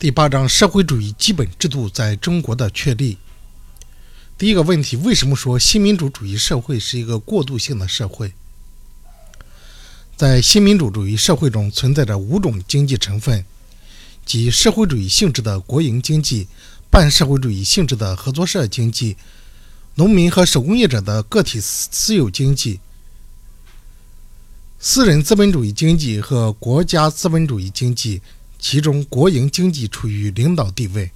第八章社会主义基本制度在中国的确立。第一个问题：为什么说新民主主义社会是一个过渡性的社会？在新民主主义社会中存在着五种经济成分，即社会主义性质的国营经济、半社会主义性质的合作社经济、农民和手工业者的个体私有经济、私人资本主义经济和国家资本主义经济。其中，国营经济处于领导地位。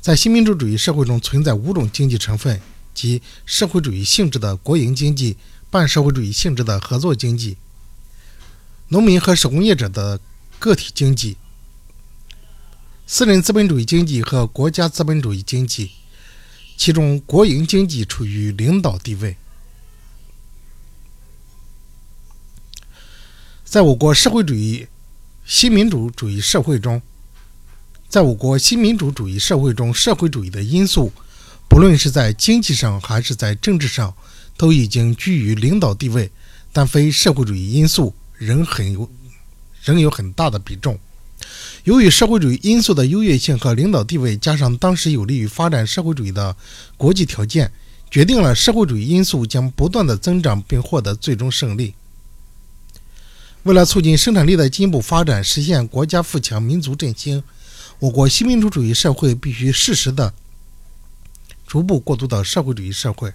在新民主主义社会中存在五种经济成分，即社会主义性质的国营经济、半社会主义性质的合作经济、农民和手工业者的个体经济、私人资本主义经济和国家资本主义经济。其中，国营经济处于领导地位。在我国社会主义新民主主义社会中，在我国新民主主义社会中，社会主义的因素，不论是在经济上还是在政治上，都已经居于领导地位，但非社会主义因素仍很有仍有很大的比重。由于社会主义因素的优越性和领导地位，加上当时有利于发展社会主义的国际条件，决定了社会主义因素将不断的增长并获得最终胜利。为了促进生产力的进一步发展，实现国家富强、民族振兴，我国新民主主义社会必须适时的逐步过渡到社会主义社会。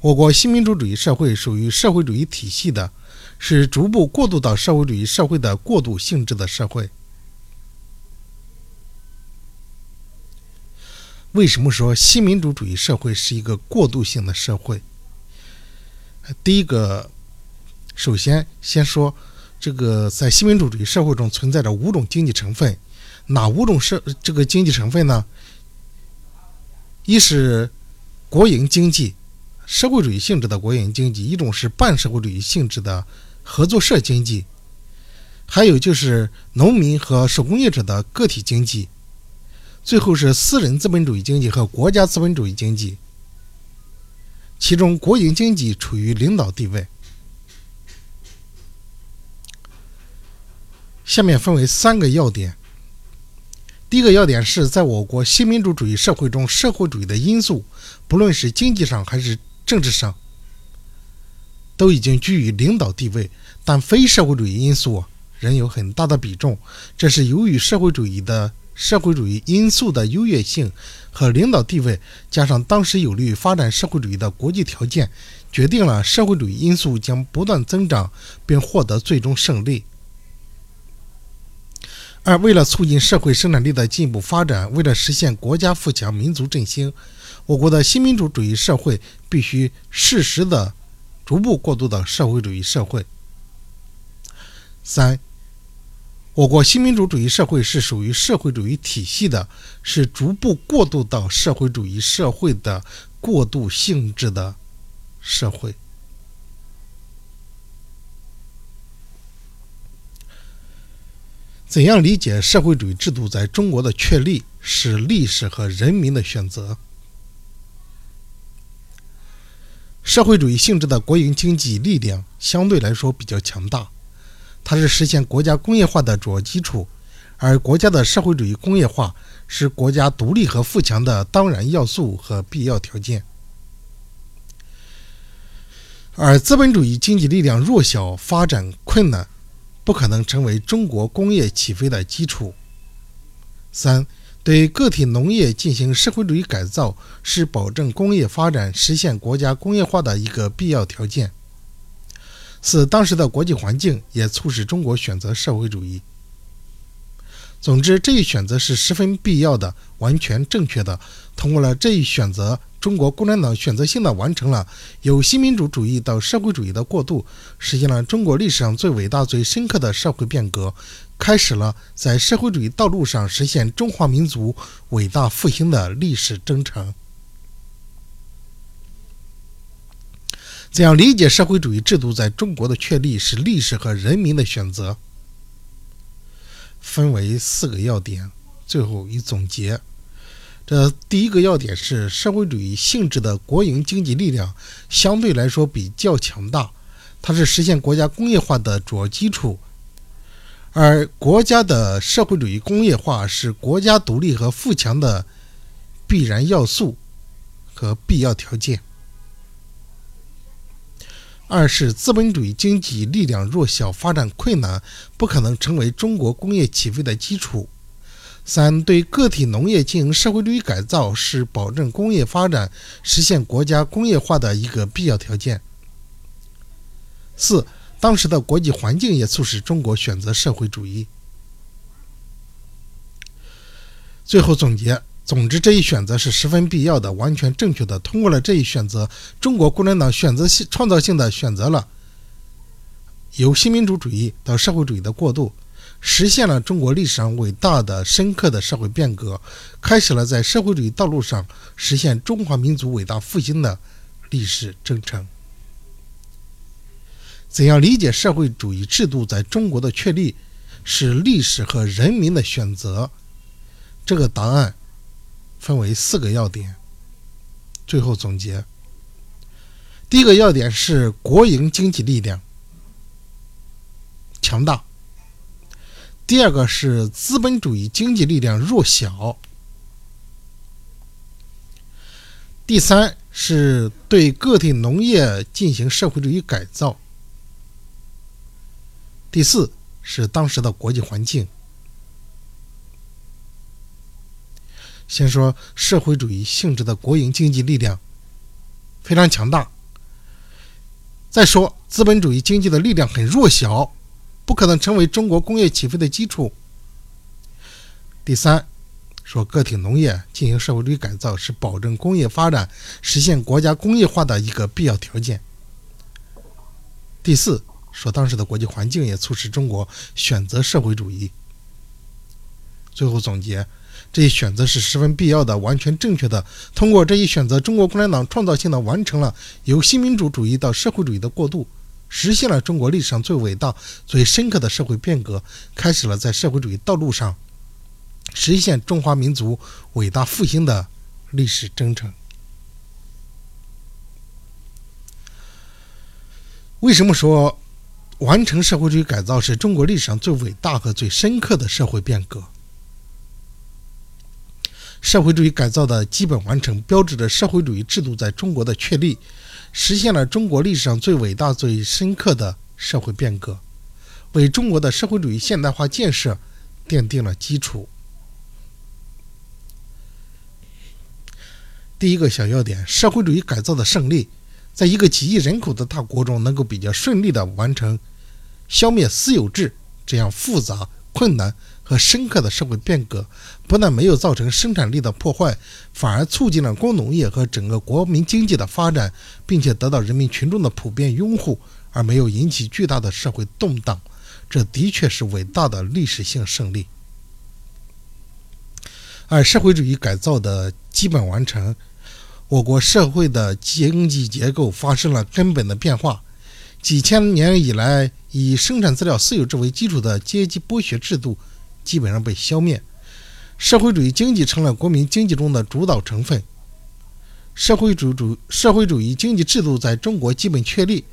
我国新民主主义社会属于社会主义体系的，是逐步过渡到社会主义社会的过渡性质的社会。为什么说新民主主义社会是一个过渡性的社会？第一个。首先，先说这个在新民主主义社会中存在着五种经济成分，哪五种社这个经济成分呢？一是国营经济，社会主义性质的国营经济；一种是半社会主义性质的合作社经济；还有就是农民和手工业者的个体经济；最后是私人资本主义经济和国家资本主义经济。其中，国营经济处于领导地位。下面分为三个要点。第一个要点是在我国新民主主义社会中，社会主义的因素，不论是经济上还是政治上，都已经居于领导地位，但非社会主义因素仍有很大的比重。这是由于社会主义的社会主义因素的优越性和领导地位，加上当时有利于发展社会主义的国际条件，决定了社会主义因素将不断增长并获得最终胜利。二，为了促进社会生产力的进一步发展，为了实现国家富强、民族振兴，我国的新民主主义社会必须适时的逐步过渡到社会主义社会。三，我国新民主主义社会是属于社会主义体系的，是逐步过渡到社会主义社会的过渡性质的社会。怎样理解社会主义制度在中国的确立是历史和人民的选择？社会主义性质的国营经济力量相对来说比较强大，它是实现国家工业化的主要基础，而国家的社会主义工业化是国家独立和富强的当然要素和必要条件。而资本主义经济力量弱小，发展困难。不可能成为中国工业起飞的基础。三，对个体农业进行社会主义改造，是保证工业发展、实现国家工业化的一个必要条件。四，当时的国际环境也促使中国选择社会主义。总之，这一选择是十分必要的、完全正确的。通过了这一选择。中国共产党选择性的完成了由新民主主义到社会主义的过渡，实现了中国历史上最伟大、最深刻的社会变革，开始了在社会主义道路上实现中华民族伟大复兴的历史征程。怎样理解社会主义制度在中国的确立是历史和人民的选择？分为四个要点，最后一总结。这第一个要点是，社会主义性质的国营经济力量相对来说比较强大，它是实现国家工业化的主要基础。而国家的社会主义工业化是国家独立和富强的必然要素和必要条件。二是资本主义经济力量弱小、发展困难，不可能成为中国工业起飞的基础。三对个体农业进行社会主义改造，是保证工业发展、实现国家工业化的一个必要条件。四，当时的国际环境也促使中国选择社会主义。最后总结。总之，这一选择是十分必要的，完全正确的。通过了这一选择，中国共产党选择性、创造性的选择了由新民主主义到社会主义的过渡，实现了中国历史上伟大的、深刻的社会变革，开始了在社会主义道路上实现中华民族伟大复兴的历史征程。怎样理解社会主义制度在中国的确立是历史和人民的选择？这个答案。分为四个要点，最后总结。第一个要点是国营经济力量强大；第二个是资本主义经济力量弱小；第三是对个体农业进行社会主义改造；第四是当时的国际环境。先说社会主义性质的国营经济力量非常强大，再说资本主义经济的力量很弱小，不可能成为中国工业起飞的基础。第三，说个体农业进行社会主义改造是保证工业发展、实现国家工业化的一个必要条件。第四，说当时的国际环境也促使中国选择社会主义。最后总结。这一选择是十分必要的，完全正确的。通过这一选择，中国共产党创造性的完成了由新民主主义到社会主义的过渡，实现了中国历史上最伟大、最深刻的社会变革，开始了在社会主义道路上实现中华民族伟大复兴的历史征程。为什么说完成社会主义改造是中国历史上最伟大和最深刻的社会变革？社会主义改造的基本完成，标志着社会主义制度在中国的确立，实现了中国历史上最伟大、最深刻的社会变革，为中国的社会主义现代化建设奠定了基础。第一个小要点：社会主义改造的胜利，在一个几亿人口的大国中，能够比较顺利的完成消灭私有制这样复杂、困难。和深刻的社会变革，不但没有造成生产力的破坏，反而促进了工农业和整个国民经济的发展，并且得到人民群众的普遍拥护，而没有引起巨大的社会动荡。这的确是伟大的历史性胜利。而社会主义改造的基本完成，我国社会的经济结构发生了根本的变化。几千年以来，以生产资料私有制为基础的阶级剥削制度。基本上被消灭，社会主义经济成了国民经济中的主导成分。社会主主社会主义经济制度在中国基本确立，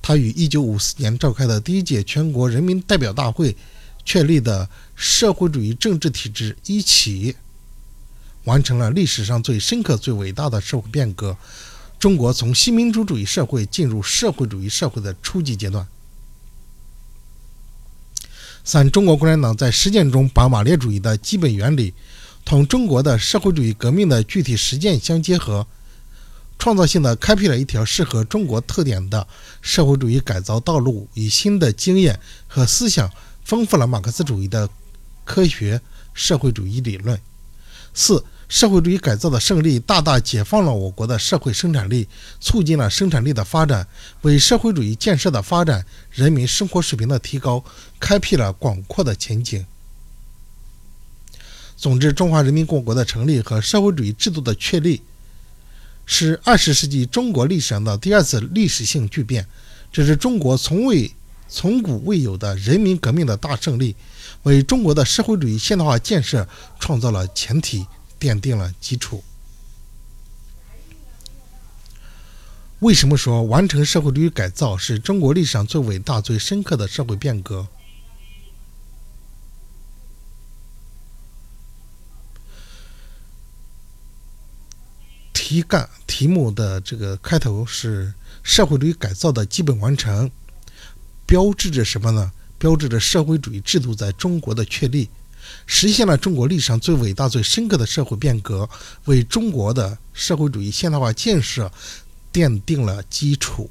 它与1954年召开的第一届全国人民代表大会确立的社会主义政治体制一起，完成了历史上最深刻、最伟大的社会变革。中国从新民主主义社会进入社会主义社会的初级阶段。三、中国共产党在实践中把马列主义的基本原理同中国的社会主义革命的具体实践相结合，创造性的开辟了一条适合中国特点的社会主义改造道路，以新的经验和思想丰富了马克思主义的科学社会主义理论。四。社会主义改造的胜利，大大解放了我国的社会生产力，促进了生产力的发展，为社会主义建设的发展、人民生活水平的提高，开辟了广阔的前景。总之，中华人民共和国的成立和社会主义制度的确立，是二十世纪中国历史上的第二次历史性巨变，这是中国从未、从古未有的人民革命的大胜利，为中国的社会主义现代化建设创造了前提。奠定了基础。为什么说完成社会主义改造是中国历史上最伟大最深刻的社会变革？题干题目的这个开头是社会主义改造的基本完成标志着什么呢？标志着社会主义制度在中国的确立。实现了中国历史上最伟大、最深刻的社会变革，为中国的社会主义现代化建设奠定了基础。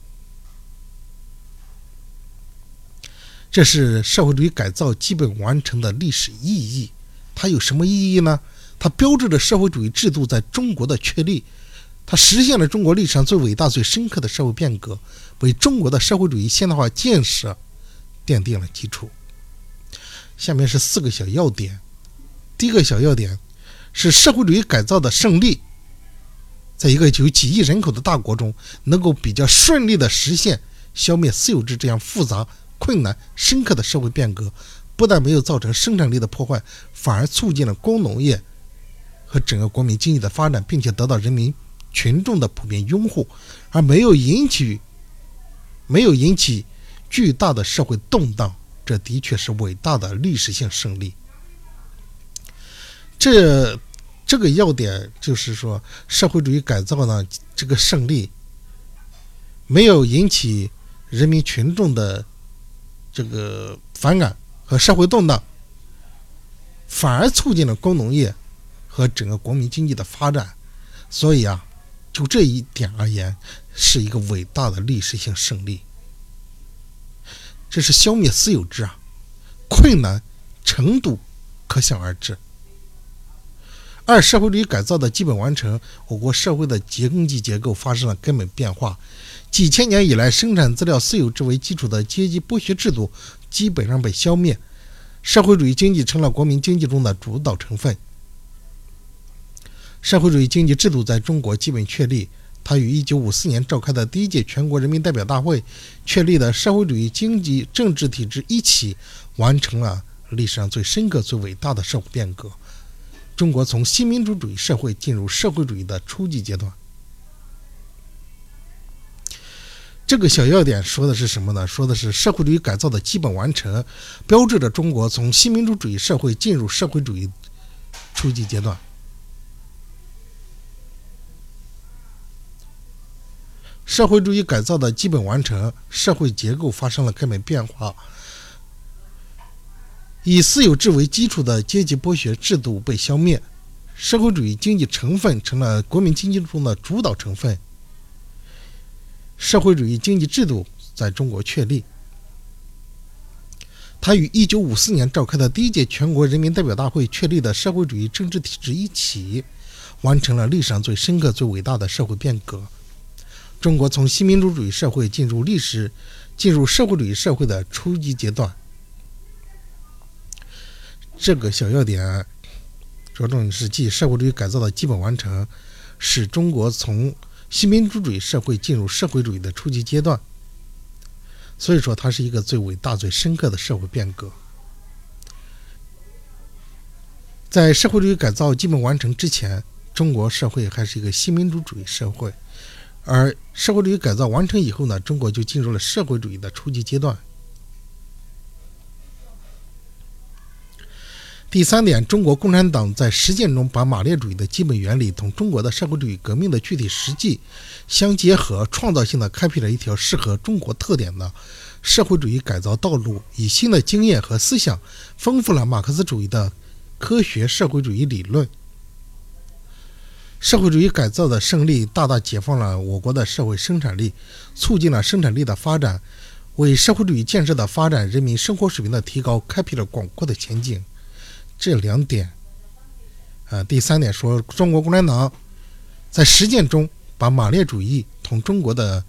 这是社会主义改造基本完成的历史意义。它有什么意义呢？它标志着社会主义制度在中国的确立，它实现了中国历史上最伟大、最深刻的社会变革，为中国的社会主义现代化建设奠定了基础。下面是四个小要点。第一个小要点是社会主义改造的胜利，在一个有几亿人口的大国中，能够比较顺利地实现消灭私有制这样复杂、困难、深刻的社会变革，不但没有造成生产力的破坏，反而促进了工农业。和整个国民经济的发展，并且得到人民群众的普遍拥护，而没有引起没有引起巨大的社会动荡，这的确是伟大的历史性胜利。这这个要点就是说，社会主义改造呢，这个胜利没有引起人民群众的这个反感和社会动荡，反而促进了工农业。和整个国民经济的发展，所以啊，就这一点而言，是一个伟大的历史性胜利。这是消灭私有制啊，困难程度可想而知。二、社会主义改造的基本完成，我国社会的经济结构发生了根本变化。几千年以来，生产资料私有制为基础的阶级剥削制度基本上被消灭，社会主义经济成了国民经济中的主导成分。社会主义经济制度在中国基本确立。它与1954年召开的第一届全国人民代表大会确立的社会主义经济政治体制一起，完成了历史上最深刻、最伟大的社会变革。中国从新民主主义社会进入社会主义的初级阶段。这个小要点说的是什么呢？说的是社会主义改造的基本完成，标志着中国从新民主主义社会进入社会主义初级阶段。社会主义改造的基本完成，社会结构发生了根本变化。以私有制为基础的阶级剥削制度被消灭，社会主义经济成分成了国民经济中的主导成分。社会主义经济制度在中国确立。它与1954年召开的第一届全国人民代表大会确立的社会主义政治体制一起，完成了历史上最深刻、最伟大的社会变革。中国从新民主主义社会进入历史、进入社会主义社会的初级阶段。这个小要点着重是继社会主义改造的基本完成，使中国从新民主主义社会进入社会主义的初级阶段。所以说，它是一个最伟大、最深刻的社会变革。在社会主义改造基本完成之前，中国社会还是一个新民主主义社会。而社会主义改造完成以后呢，中国就进入了社会主义的初级阶段。第三点，中国共产党在实践中把马列主义的基本原理同中国的社会主义革命的具体实际相结合，创造性的开辟了一条适合中国特点的社会主义改造道路，以新的经验和思想丰富了马克思主义的科学社会主义理论。社会主义改造的胜利，大大解放了我国的社会生产力，促进了生产力的发展，为社会主义建设的发展、人民生活水平的提高开辟了广阔的前景。这两点，呃，第三点说，中国共产党在实践中把马列主义同中国的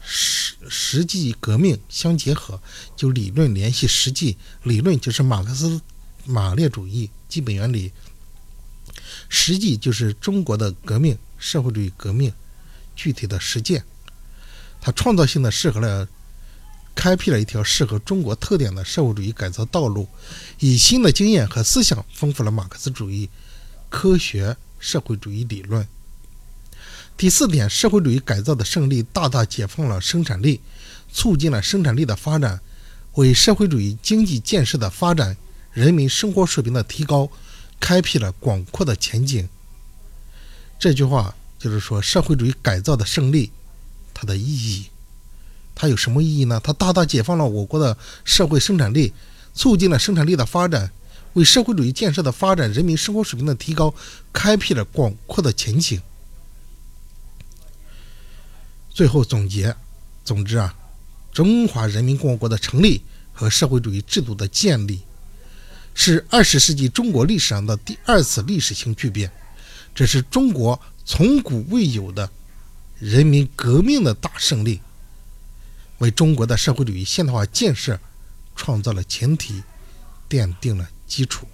实实际革命相结合，就理论联系实际，理论就是马克思马列主义基本原理。实际就是中国的革命，社会主义革命具体的实践，它创造性的适合了，开辟了一条适合中国特点的社会主义改造道路，以新的经验和思想丰富了马克思主义科学社会主义理论。第四点，社会主义改造的胜利大大解放了生产力，促进了生产力的发展，为社会主义经济建设的发展、人民生活水平的提高。开辟了广阔的前景。这句话就是说社会主义改造的胜利，它的意义，它有什么意义呢？它大大解放了我国的社会生产力，促进了生产力的发展，为社会主义建设的发展、人民生活水平的提高开辟了广阔的前景。最后总结，总之啊，中华人民共和国的成立和社会主义制度的建立，是二十世纪中国历史上的第二次历史性巨变，这是中国。从古未有的人民革命的大胜利，为中国的社会主义现代化建设创造了前提，奠定了基础。